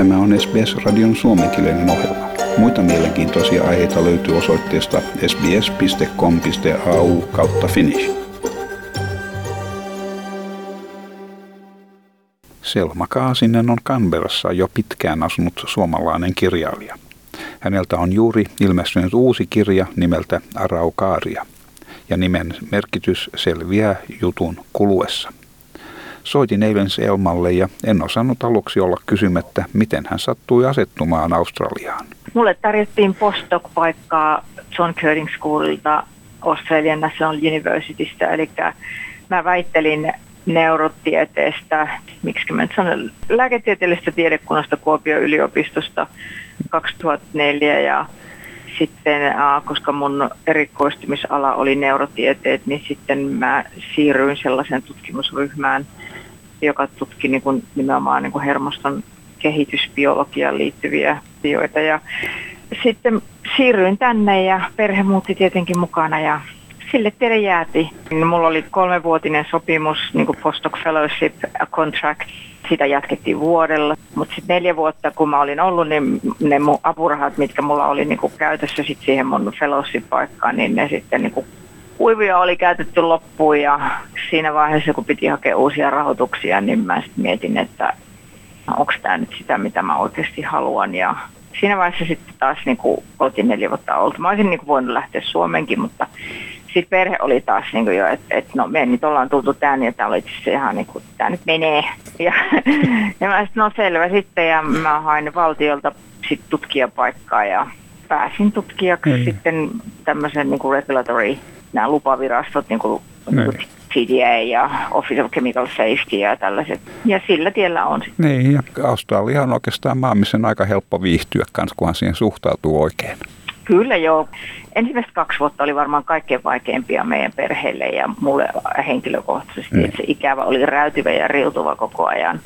Tämä on SBS-radion suomenkielinen ohjelma. Muita mielenkiintoisia aiheita löytyy osoitteesta sbs.com.au kautta finnish. Selma Kaasinen on Canberrassa jo pitkään asunut suomalainen kirjailija. Häneltä on juuri ilmestynyt uusi kirja nimeltä Araukaaria, ja nimen merkitys selviää jutun kuluessa. Soitin eilen Selmalle ja en osannut aluksi olla kysymättä, miten hän sattui asettumaan Australiaan. Mulle tarjottiin postdoc-paikkaa John Curtin Schoolilta Australian National Universitystä, eli mä väittelin neurotieteestä, miksi mä sanon, lääketieteellisestä tiedekunnasta Kuopion yliopistosta 2004 ja sitten, koska mun erikoistumisala oli neurotieteet, niin sitten mä siirryin sellaiseen tutkimusryhmään, joka tutki niin kuin nimenomaan niin kuin hermoston kehitysbiologiaan liittyviä asioita. Ja sitten siirryin tänne ja perhe muutti tietenkin mukana ja sille tielle jääti. Mulla oli kolmevuotinen sopimus, niin kuin postdoc fellowship contract, sitä jatkettiin vuodella. Mutta sitten neljä vuotta, kun mä olin ollut, niin ne mun apurahat, mitkä mulla oli niin kuin käytössä sit siihen mun fellowship-paikkaan, niin ne sitten niin kuin kuivia oli käytetty loppuun ja siinä vaiheessa, kun piti hakea uusia rahoituksia, niin mä sitten mietin, että onko tämä nyt sitä, mitä mä oikeasti haluan. Ja siinä vaiheessa sitten taas niin kuin oltiin neljä vuotta oltu. Mä olisin niin kuin voinut lähteä Suomenkin, mutta sitten perhe oli taas niin kuin jo, että et, no me nyt ollaan tultu tänne ja tämä oli se ihan niin kuin, tämä nyt menee. Ja, ja mä sitten, no selvä sitten ja mä hain valtiolta sitten tutkijapaikkaa ja pääsin tutkijaksi mm. sitten tämmöisen niin kuin regulatory, nämä lupavirastot, niin kuin, niin kuin CDA ja Office of Chemical Safety ja tällaiset. Ja sillä tiellä on sitten. Niin, ja Australia on oikeastaan maa, missä on aika helppo viihtyä kanssa, kunhan siihen suhtautuu oikein. Kyllä joo. Ensimmäiset kaksi vuotta oli varmaan kaikkein vaikeimpia meidän perheelle ja mulle henkilökohtaisesti. Että se ikävä oli räytyvä ja riutuva koko ajan.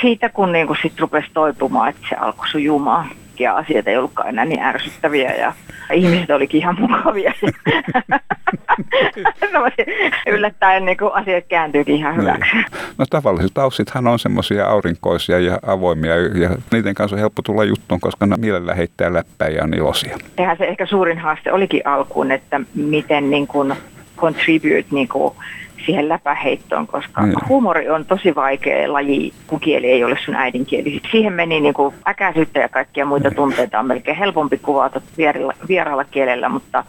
Siitä kun niin kun sit rupesi toipumaan, että se alkoi sujumaan ja asiat ei ollutkaan enää niin ärsyttäviä ja ihmiset olikin ihan mukavia. yllättäen niin kuin asiat kääntyykin ihan niin. hyväksi. Niin. No tavalliset taussithan on semmoisia aurinkoisia ja avoimia ja niiden kanssa on helppo tulla juttuun, koska ne mielellä heittää läppää ja on iloisia. Sehän se ehkä suurin haaste olikin alkuun, että miten niin kuin contribute niin kuin siihen läpäheittoon, koska mm. huumori on tosi vaikea laji, kun kieli ei ole sun äidinkieli. Siihen meni niin kuin äkäisyyttä ja kaikkia muita mm. tunteita on melkein helpompi kuvata vieraalla kielellä, mutta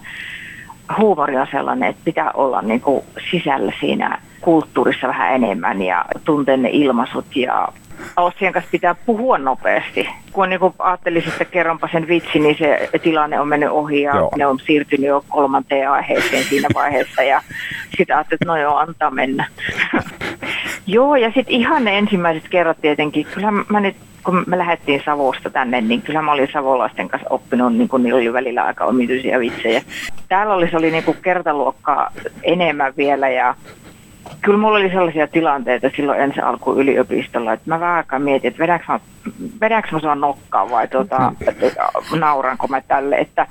huumori on sellainen, että pitää olla niin kuin sisällä siinä kulttuurissa vähän enemmän ja tuntea ne ilmaisut ja Austrian kanssa pitää puhua nopeasti. Kun niin ajattelisi, että kerronpa sen vitsi, niin se tilanne on mennyt ohi ja joo. ne on siirtynyt jo kolmanteen aiheeseen siinä vaiheessa. Ja sitä ajattelin, että no joo, antaa mennä. joo, ja sitten ihan ne ensimmäiset kerrat tietenkin. Kyllä mä nyt kun me lähdettiin Savosta tänne, niin kyllä mä olin savolaisten kanssa oppinut, niin kun niillä oli välillä aika omituisia vitsejä. Täällä oli, se oli niin kuin kertaluokkaa enemmän vielä ja kyllä mulla oli sellaisia tilanteita silloin ensi alku yliopistolla, että mä vähän aikaa mietin, että vedänkö mä, vedänkö mä sua nokkaan vai tuota, mm. nauranko mä tälle, että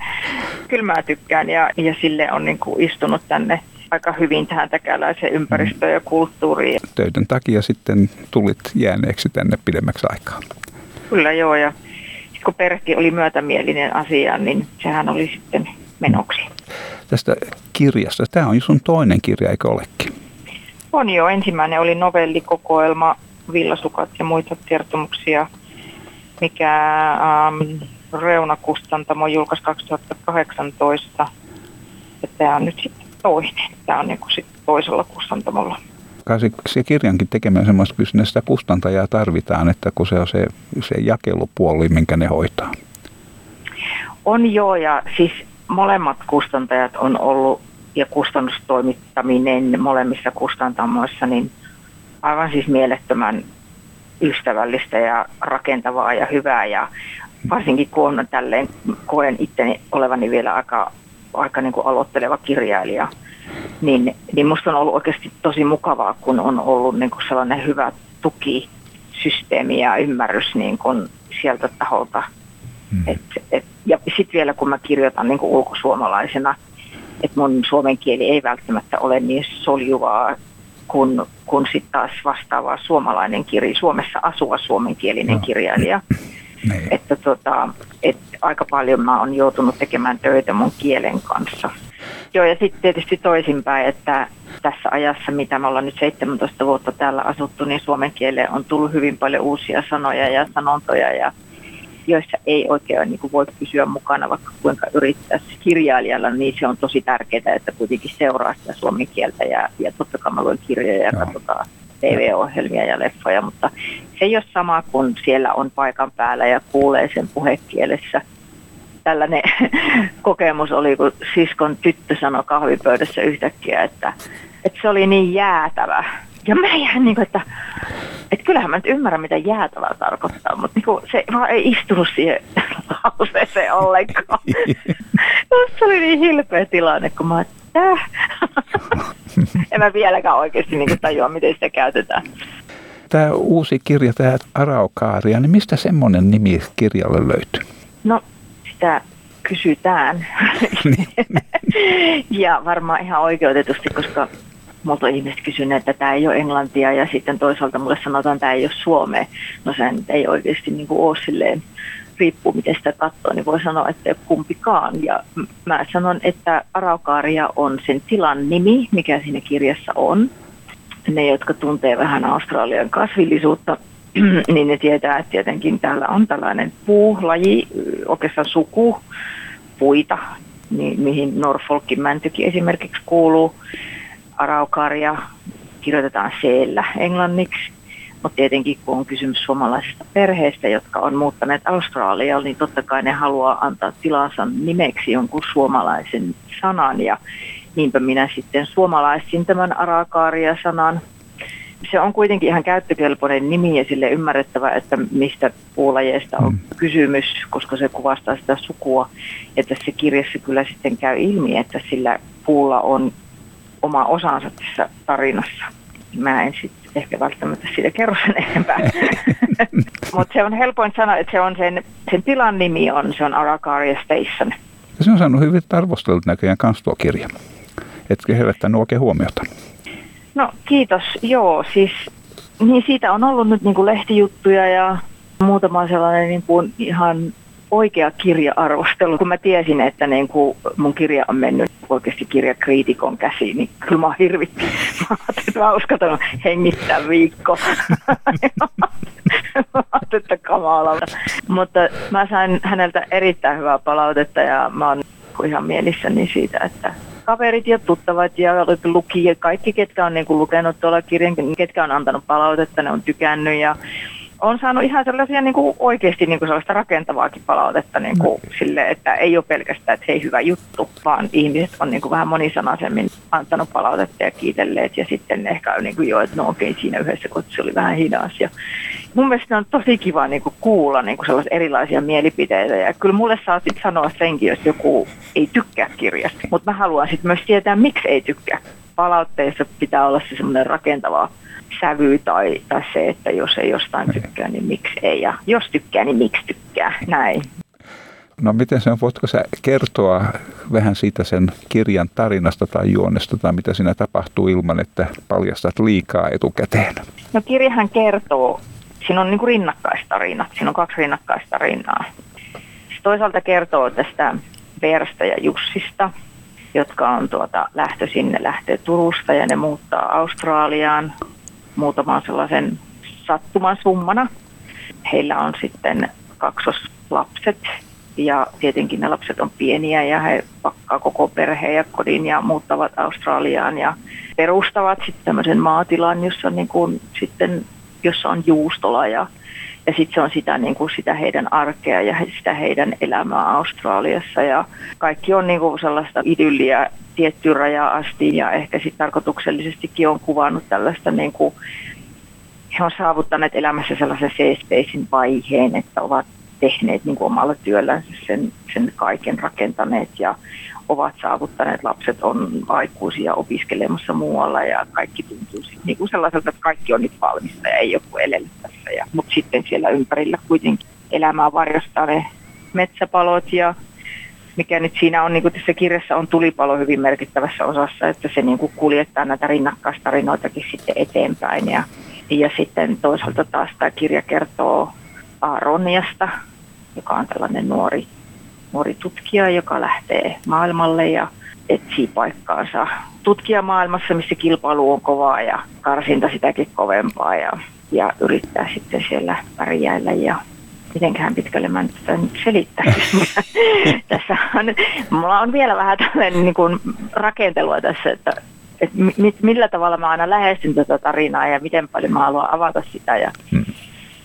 kyllä mä tykkään ja, ja sille on niin kuin istunut tänne aika hyvin tähän täkäläiseen ympäristöön ja kulttuuriin. Töiden takia sitten tulit jääneeksi tänne pidemmäksi aikaa. Kyllä joo ja kun perhekin oli myötämielinen asia, niin sehän oli sitten menoksi. Tästä kirjasta, tämä on sun toinen kirja, eikö olekin? On jo. Ensimmäinen oli novellikokoelma, Villasukat ja muita kertomuksia, mikä ähm, Reuna-kustantamo julkaisi 2018. Ja tämä on nyt sitten toinen. Tämä on niin sitten toisella kustantamolla. Kai se, kirjankin tekemään semmoista, kyllä sitä kustantajaa tarvitaan, että kun se on se, se jakelupuoli, minkä ne hoitaa. On joo, ja siis molemmat kustantajat on ollut ja kustannustoimittaminen molemmissa kustantamoissa, niin aivan siis mielettömän ystävällistä ja rakentavaa ja hyvää ja varsinkin kun on tälleen, koen itteni olevani vielä aika, aika niin kuin aloitteleva kirjailija, niin, niin musta on ollut oikeasti tosi mukavaa, kun on ollut niin kuin sellainen hyvä tukisysteemi ja ymmärrys niin kuin sieltä taholta. Mm. Et, et, ja sitten vielä kun mä kirjoitan niin kuin ulkosuomalaisena, että mun suomen kieli ei välttämättä ole niin soljuvaa kuin, kun sitten taas vastaava suomalainen kirja, Suomessa asuva suomenkielinen kirjailija. Niin. Että tota, et aika paljon mä oon joutunut tekemään töitä mun kielen kanssa. Joo, ja sitten tietysti toisinpäin, että tässä ajassa, mitä me ollaan nyt 17 vuotta täällä asuttu, niin suomen kieleen on tullut hyvin paljon uusia sanoja ja sanontoja, ja joissa ei oikein niin kuin voi pysyä mukana, vaikka kuinka yrittäisi kirjailijalla, niin se on tosi tärkeää, että kuitenkin seuraa sitä suomen kieltä ja, ja totta kai mä luen kirjoja ja no. katsotaan TV-ohjelmia ja leffoja, mutta se ei ole sama kuin siellä on paikan päällä ja kuulee sen puhekielessä. Tällainen kokemus oli, kun siskon tyttö sanoi kahvipöydässä yhtäkkiä, että, että se oli niin jäätävä. Ja mä jäin niin kuin, että, että kyllähän mä nyt ymmärrän, mitä jäätävä tarkoittaa, mutta niin kuin, se vaan ei istunut siihen lauseeseen ollenkaan. se oli niin hilpeä tilanne, kun mä että en mä vieläkään oikeasti niin tajua, miten sitä käytetään. Tämä uusi kirja, tämä Araukaaria, niin mistä semmoinen nimi kirjalle löytyy? No, sitä kysytään. ja varmaan ihan oikeutetusti, koska multa on ihmiset kysyneet, että tämä ei ole englantia ja sitten toisaalta mulle sanotaan, että tämä ei ole suomea. No se ei oikeasti niin kuin ole silleen riippuu miten sitä katsoo, niin voi sanoa, että kumpikaan. Ja mä sanon, että Araukaaria on sen tilan nimi, mikä siinä kirjassa on. Ne, jotka tuntee vähän Australian kasvillisuutta, niin ne tietää, että tietenkin täällä on tällainen puulaji, oikeastaan suku, puita, niin, mihin Norfolkin mäntykin esimerkiksi kuuluu. Araukaria kirjoitetaan seellä englanniksi mutta tietenkin kun on kysymys suomalaisista perheistä, jotka on muuttaneet Australiaan, niin totta kai ne haluaa antaa tilansa nimeksi jonkun suomalaisen sanan. Ja niinpä minä sitten suomalaisin tämän arakaaria-sanan. Se on kuitenkin ihan käyttökelpoinen nimi ja sille ymmärrettävä, että mistä puulajeista on mm. kysymys, koska se kuvastaa sitä sukua. Ja tässä kirjassa kyllä sitten käy ilmi, että sillä puulla on oma osansa tässä tarinassa. Mä en sitten ehkä välttämättä siitä kerro sen enempää. Mutta se on helpoin sanoa, että se on sen, sen tilan nimi on, se on Arakaria Station. Ja se on saanut hyvin arvostelut näköjään kans tuo kirja. Etkä herättänyt oikein huomiota. No kiitos, joo, siis niin siitä on ollut nyt niin kuin lehtijuttuja ja muutama sellainen niin kuin ihan oikea kirja-arvostelu, kun mä tiesin, että niin kuin mun kirja on mennyt oikeasti kirjakriitikon käsiin, niin kyllä mä hirvitti. Mä ajattelin, että mä uskaltan hengittää viikko. mä että. Mutta mä sain häneltä erittäin hyvää palautetta ja mä oon ihan mielissäni siitä, että kaverit ja tuttavat ja lukijat, kaikki ketkä on niin kuin lukenut tuolla kirjan, ketkä on antanut palautetta, ne on tykännyt ja on saanut ihan sellaisia niin kuin oikeasti niin kuin sellaista rakentavaakin palautetta niin kuin okay. sille, että ei ole pelkästään, että hei hyvä juttu, vaan ihmiset on niin kuin vähän monisanaisemmin antanut palautetta ja kiitelleet ja sitten ehkä niin kuin jo, että no okei okay, siinä yhdessä kun se oli vähän hidas. Ja mun mielestä on tosi kiva niin kuin kuulla niin kuin sellaisia erilaisia mielipiteitä ja kyllä mulle saa sitten sanoa senkin, jos joku ei tykkää kirjasta, mutta mä haluan sitten myös tietää, miksi ei tykkää. Palautteessa pitää olla se semmoinen rakentava sävy tai, tai se, että jos ei jostain niin. tykkää, niin miksi ei. Ja jos tykkää, niin miksi tykkää. Näin. No miten sen, voitko sä kertoa vähän siitä sen kirjan tarinasta tai juonesta tai mitä siinä tapahtuu ilman, että paljastat liikaa etukäteen? No kirjahan kertoo, siinä on niin kuin rinnakkaistarinat, siinä on kaksi rinnakkaistarinaa. Se toisaalta kertoo tästä Versta ja Jussista, jotka on tuota lähtöisin, ne lähtee Turusta ja ne muuttaa Australiaan muutaman sellaisen sattuman summana. Heillä on sitten kaksoslapset ja tietenkin ne lapset on pieniä ja he pakkaa koko perheen ja kodin ja muuttavat Australiaan ja perustavat sitten tämmöisen maatilan, jossa, niin kuin, sitten, jossa on juustola ja, ja sitten se on sitä, niin kuin, sitä heidän arkea ja sitä heidän elämää Australiassa. Ja kaikki on niin kuin sellaista idylliä tiettyyn rajaan asti ja ehkä sitten tarkoituksellisestikin on kuvannut tällaista niin kuin, he on saavuttaneet elämässä sellaisen C-Spacein vaiheen, että ovat tehneet niin kuin omalla työllänsä sen, sen kaiken rakentaneet ja ovat saavuttaneet, lapset on aikuisia opiskelemassa muualla ja kaikki tuntuu niin kuin sellaiselta, että kaikki on nyt valmista ja ei joku elellä tässä. Ja, mutta sitten siellä ympärillä kuitenkin elämää varjostaa ne metsäpalot ja mikä nyt siinä on, niin kuin tässä kirjassa on tulipalo hyvin merkittävässä osassa, että se niin kuin kuljettaa näitä rinnakkaistarinoitakin sitten eteenpäin. Ja, ja sitten toisaalta taas tämä kirja kertoo Aroniasta, joka on tällainen nuori, nuori tutkija, joka lähtee maailmalle ja etsii paikkaansa tutkijamaailmassa, missä kilpailu on kovaa ja karsinta sitäkin kovempaa ja, ja yrittää sitten siellä pärjäillä ja mitenköhän pitkälle mä nyt sitä nyt selittäisin. tässä on, mulla on vielä vähän tällainen niin kuin rakentelua tässä, että, että millä tavalla mä aina lähestyn tätä tarinaa ja miten paljon mä haluan avata sitä. Ja, hmm.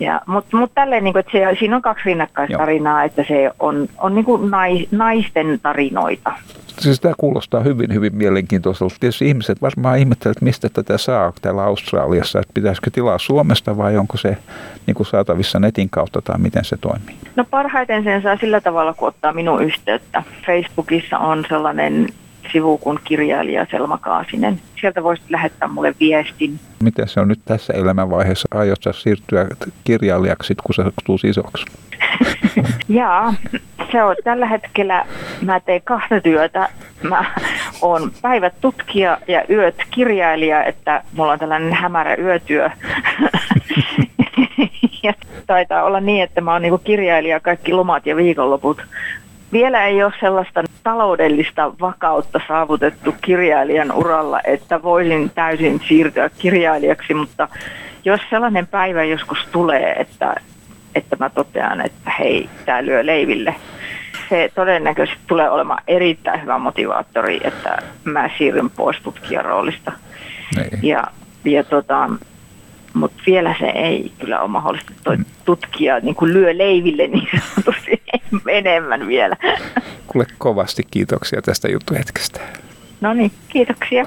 Ja, mutta mut tälleen, niin kuin, että se, siinä on kaksi rinnakkaistarinaa, Joo. että se on, on niin kuin nais, naisten tarinoita. Siis tämä kuulostaa hyvin, hyvin mielenkiintoiselta. Tietysti ihmiset varmaan ihmettelevät, että mistä tätä saa täällä Australiassa, että pitäisikö tilaa Suomesta vai onko se niin kuin saatavissa netin kautta tai miten se toimii? No parhaiten sen saa sillä tavalla, kun ottaa minun yhteyttä. Facebookissa on sellainen sivu kuin kirjailija Selma Kaasinen. Sieltä voisit lähettää mulle viestin. Miten se on nyt tässä elämänvaiheessa? Aiotko siirtyä kirjailijaksi, kun se tulet isoksi? Jaa, se on tällä hetkellä, mä teen kahta työtä. Mä oon päivät tutkija ja yöt kirjailija, että mulla on tällainen hämärä yötyö. ja taitaa olla niin, että mä oon niinku kirjailija kaikki lomat ja viikonloput vielä ei ole sellaista taloudellista vakautta saavutettu kirjailijan uralla, että voisin täysin siirtyä kirjailijaksi, mutta jos sellainen päivä joskus tulee, että, että mä totean, että hei, tämä lyö leiville, se todennäköisesti tulee olemaan erittäin hyvä motivaattori, että mä siirryn pois tutkijan roolista. Niin. Ja, ja tota, mutta vielä se ei kyllä ole mahdollista toi mm. tutkija niin kuin lyö leiville niin sanotusti enemmän vielä. Kuule kovasti kiitoksia tästä juttuhetkestä. No niin, kiitoksia.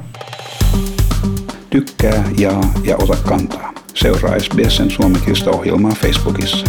Tykkää, jaa ja ota kantaa. Seuraa SBSn suomenkielistä ohjelmaa Facebookissa.